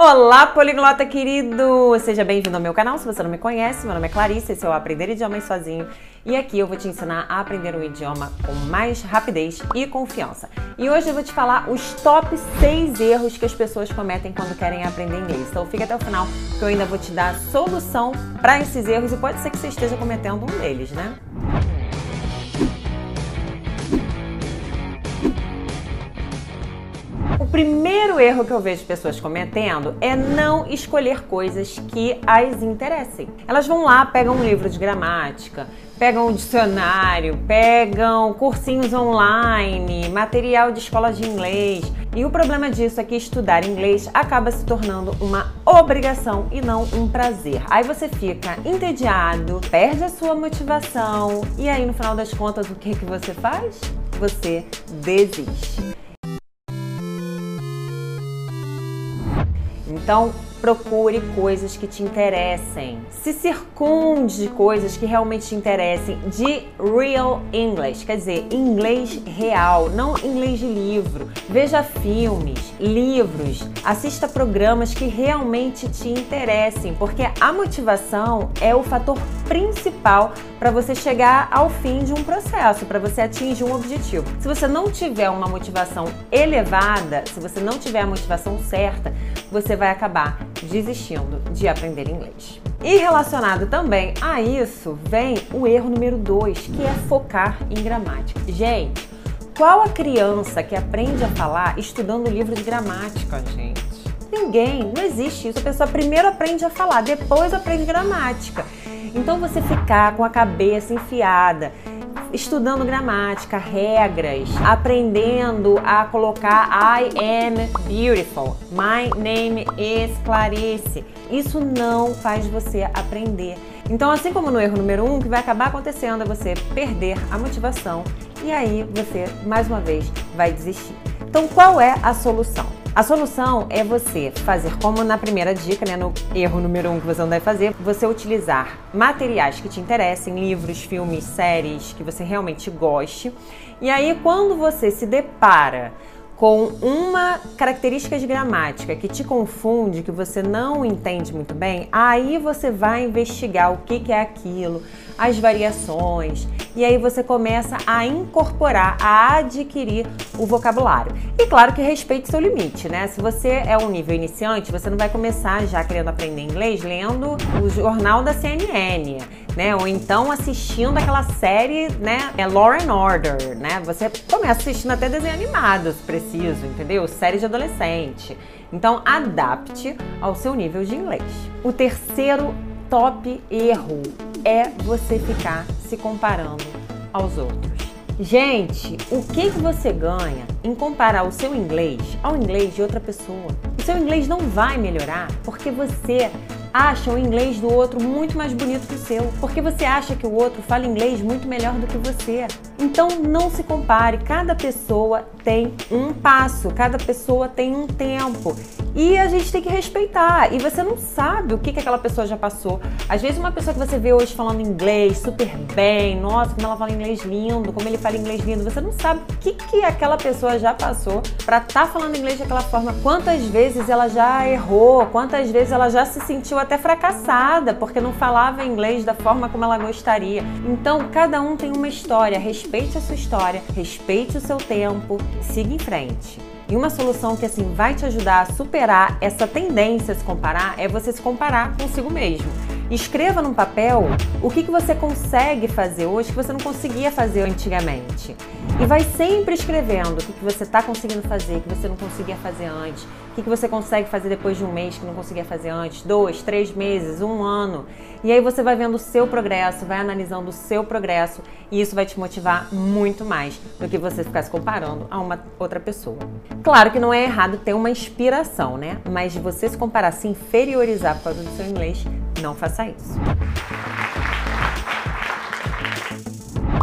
Olá, poliglota querido! Seja bem-vindo ao meu canal. Se você não me conhece, meu nome é Clarice, esse é o Aprender Idiomas Sozinho e aqui eu vou te ensinar a aprender um idioma com mais rapidez e confiança. E hoje eu vou te falar os top 6 erros que as pessoas cometem quando querem aprender inglês. Então fica até o final que eu ainda vou te dar solução para esses erros e pode ser que você esteja cometendo um deles, né? Primeiro erro que eu vejo pessoas cometendo é não escolher coisas que as interessem. Elas vão lá, pegam um livro de gramática, pegam um dicionário, pegam cursinhos online, material de escola de inglês. E o problema disso é que estudar inglês acaba se tornando uma obrigação e não um prazer. Aí você fica entediado, perde a sua motivação e aí no final das contas o que que você faz? Você desiste. Então, procure coisas que te interessem. Se circunde de coisas que realmente te interessem de real English, quer dizer, inglês real, não inglês de livro. Veja filmes, livros, assista programas que realmente te interessem, porque a motivação é o fator principal para você chegar ao fim de um processo, para você atingir um objetivo. Se você não tiver uma motivação elevada, se você não tiver a motivação certa, você vai acabar desistindo de aprender inglês. E relacionado também a isso vem o erro número 2, que é focar em gramática. Gente, qual a criança que aprende a falar estudando livro de gramática, gente? Ninguém, não existe isso. A pessoa primeiro aprende a falar, depois aprende gramática. Então você ficar com a cabeça enfiada estudando gramática, regras, aprendendo a colocar I am beautiful, my name is Clarice. Isso não faz você aprender. Então, assim como no erro número um, o que vai acabar acontecendo é você perder a motivação e aí você, mais uma vez, vai desistir. Então, qual é a solução? A solução é você fazer como na primeira dica, né, no erro número um que você não deve fazer, você utilizar materiais que te interessem, livros, filmes, séries que você realmente goste. E aí, quando você se depara com uma característica de gramática que te confunde, que você não entende muito bem, aí você vai investigar o que, que é aquilo, as variações, e aí você começa a incorporar, a adquirir o vocabulário. E claro que respeite seu limite, né? Se você é um nível iniciante, você não vai começar já querendo aprender inglês lendo o jornal da CNN, né? Ou então assistindo aquela série, né? É Law and Order, né? Você começa assistindo até desenho animado, se preciso, entendeu? Série de adolescente. Então adapte ao seu nível de inglês. O terceiro top erro é você ficar se comparando aos outros. Gente, o que, que você ganha em comparar o seu inglês ao inglês de outra pessoa? O seu inglês não vai melhorar porque você acha o inglês do outro muito mais bonito que o seu, porque você acha que o outro fala inglês muito melhor do que você. Então não se compare, cada pessoa tem um passo, cada pessoa tem um tempo. E a gente tem que respeitar. E você não sabe o que, que aquela pessoa já passou. Às vezes, uma pessoa que você vê hoje falando inglês super bem, nossa, como ela fala inglês lindo, como ele fala inglês lindo, você não sabe o que, que aquela pessoa já passou para estar tá falando inglês daquela forma. Quantas vezes ela já errou, quantas vezes ela já se sentiu até fracassada porque não falava inglês da forma como ela gostaria. Então, cada um tem uma história. Respeite a sua história, respeite o seu tempo, siga em frente. E uma solução que assim vai te ajudar a superar essa tendência a se comparar é você se comparar consigo mesmo. Escreva num papel o que, que você consegue fazer hoje que você não conseguia fazer antigamente. E vai sempre escrevendo o que, que você está conseguindo fazer, que você não conseguia fazer antes, o que, que você consegue fazer depois de um mês que não conseguia fazer antes, dois, três meses, um ano. E aí você vai vendo o seu progresso, vai analisando o seu progresso e isso vai te motivar muito mais do que você ficar se comparando a uma outra pessoa. Claro que não é errado ter uma inspiração, né? Mas você se comparar, se inferiorizar por causa do seu inglês, não faça isso.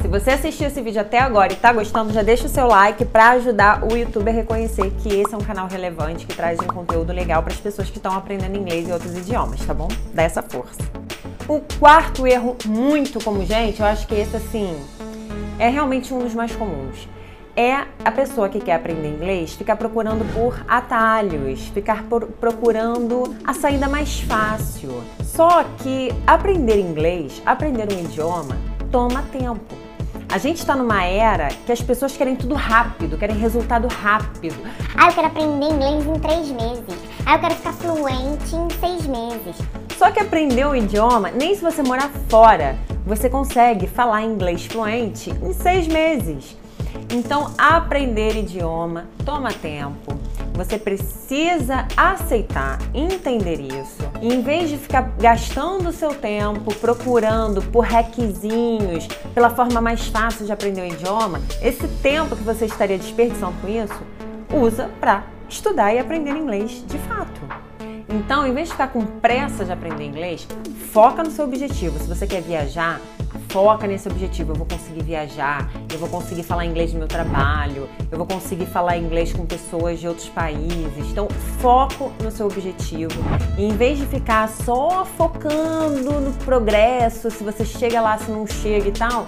Se você assistiu esse vídeo até agora e tá gostando, já deixa o seu like para ajudar o YouTube a reconhecer que esse é um canal relevante que traz um conteúdo legal para as pessoas que estão aprendendo inglês e outros idiomas, tá bom? Dá essa força. O quarto erro muito comum, gente, eu acho que esse assim é realmente um dos mais comuns. é a pessoa que quer aprender inglês ficar procurando por atalhos, ficar por, procurando a saída mais fácil. Só que aprender inglês, aprender um idioma, toma tempo. A gente está numa era que as pessoas querem tudo rápido, querem resultado rápido. Ah, eu quero aprender inglês em três meses. Ah, eu quero ficar fluente em seis meses. Só que aprender um idioma, nem se você morar fora, você consegue falar inglês fluente em seis meses. Então, aprender idioma toma tempo. Você precisa aceitar, entender isso. E em vez de ficar gastando o seu tempo procurando por requisinhos, pela forma mais fácil de aprender o idioma, esse tempo que você estaria desperdiçando com isso, usa para estudar e aprender inglês de fato. Então, em vez de ficar com pressa de aprender inglês, foca no seu objetivo. Se você quer viajar, foca nesse objetivo. Eu vou conseguir viajar, eu vou conseguir falar inglês no meu trabalho, eu vou conseguir falar inglês com pessoas de outros países. Então, foco no seu objetivo. E em vez de ficar só focando no progresso, se você chega lá, se não chega e tal,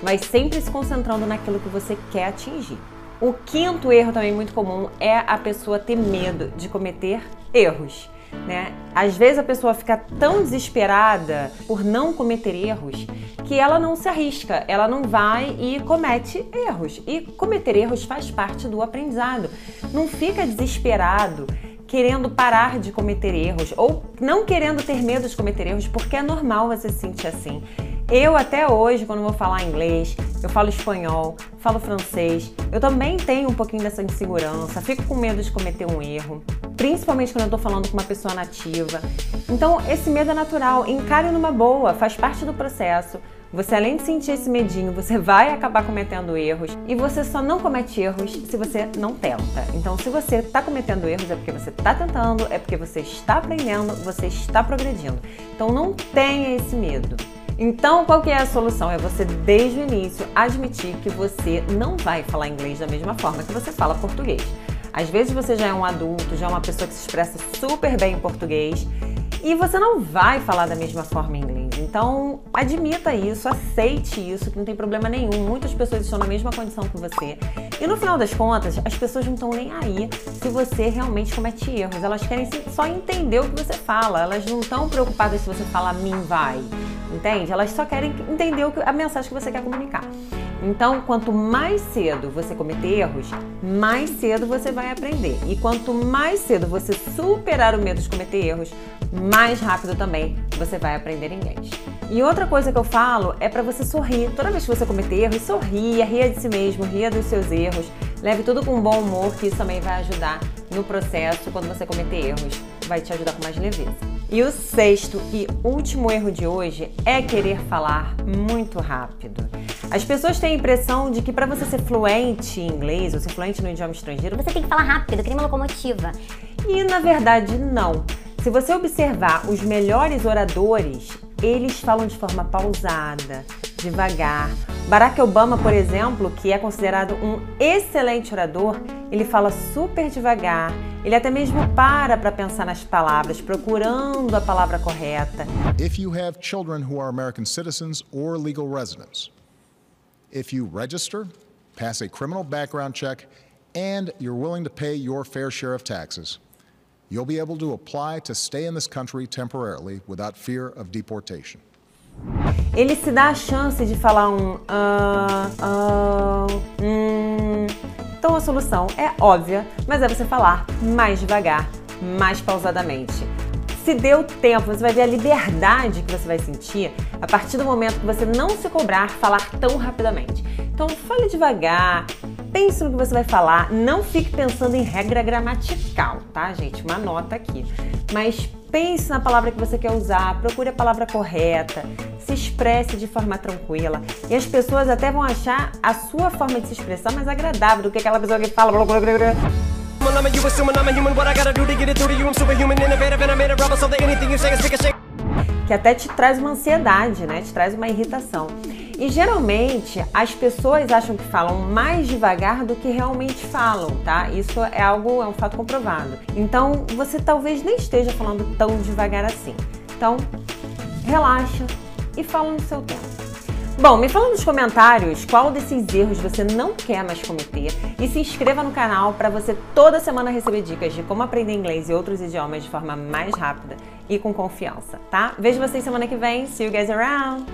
vai sempre se concentrando naquilo que você quer atingir. O quinto erro também muito comum é a pessoa ter medo de cometer erros né? Às vezes a pessoa fica tão desesperada por não cometer erros que ela não se arrisca, ela não vai e comete erros. E cometer erros faz parte do aprendizado. Não fica desesperado querendo parar de cometer erros ou não querendo ter medo de cometer erros, porque é normal você se sentir assim. Eu até hoje, quando vou falar inglês, eu falo espanhol, falo francês, eu também tenho um pouquinho dessa insegurança, fico com medo de cometer um erro principalmente quando eu tô falando com uma pessoa nativa. Então, esse medo é natural, encare numa boa, faz parte do processo. Você, além de sentir esse medinho, você vai acabar cometendo erros e você só não comete erros se você não tenta. Então, se você está cometendo erros, é porque você está tentando, é porque você está aprendendo, você está progredindo. Então, não tenha esse medo. Então, qual que é a solução? É você, desde o início, admitir que você não vai falar inglês da mesma forma que você fala português. Às vezes você já é um adulto, já é uma pessoa que se expressa super bem em português e você não vai falar da mesma forma em inglês. Então, admita isso, aceite isso, que não tem problema nenhum. Muitas pessoas estão na mesma condição que você. E no final das contas, as pessoas não estão nem aí se você realmente comete erros. Elas querem só entender o que você fala. Elas não estão preocupadas se você fala mim vai. Entende? Elas só querem entender a mensagem que você quer comunicar. Então, quanto mais cedo você cometer erros, mais cedo você vai aprender. E quanto mais cedo você superar o medo de cometer erros, mais rápido também você vai aprender inglês. E outra coisa que eu falo é para você sorrir. Toda vez que você cometer erros, sorria, ria de si mesmo, ria dos seus erros. Leve tudo com bom humor, que isso também vai ajudar no processo quando você cometer erros. Vai te ajudar com mais leveza. E o sexto e último erro de hoje é querer falar muito rápido. As pessoas têm a impressão de que para você ser fluente em inglês ou ser fluente no idioma estrangeiro, você tem que falar rápido, que nem uma locomotiva. E na verdade, não. Se você observar os melhores oradores, eles falam de forma pausada, devagar. Barack Obama, por exemplo, que é considerado um excelente orador, ele fala super devagar. Ele até mesmo para para pensar nas palavras, procurando a palavra correta. If you have children who are American citizens or legal residents, if you register, pass a criminal background check, and you're willing to pay your fair share of taxes, you'll be able to apply to stay in this country temporarily without fear of deportation. Ele se dá a chance de falar um uh, uh, hum. Então a solução é óbvia, mas é você falar mais devagar, mais pausadamente se o tempo, você vai ver a liberdade que você vai sentir a partir do momento que você não se cobrar falar tão rapidamente. Então, fale devagar, pense no que você vai falar, não fique pensando em regra gramatical, tá, gente? Uma nota aqui. Mas pense na palavra que você quer usar, procure a palavra correta, se expresse de forma tranquila. E as pessoas até vão achar a sua forma de se expressar mais agradável do que aquela pessoa que fala. Blá, blá, blá, blá. A you assuming I'm a human. What I gotta do to get it through to you? I'm superhuman, innovative, and I made a rubber so that anything you say is ricochet. Que até te traz uma ansiedade, né? Te traz uma irritação. E geralmente as pessoas acham que falam mais devagar do que realmente falam, tá? Isso é algo, é um fato comprovado. Então você talvez nem esteja falando tão devagar assim. Então relaxa e fala no seu tempo. Bom, me fala nos comentários qual desses erros você não quer mais cometer e se inscreva no canal para você toda semana receber dicas de como aprender inglês e outros idiomas de forma mais rápida e com confiança, tá? Vejo vocês semana que vem. See you guys around!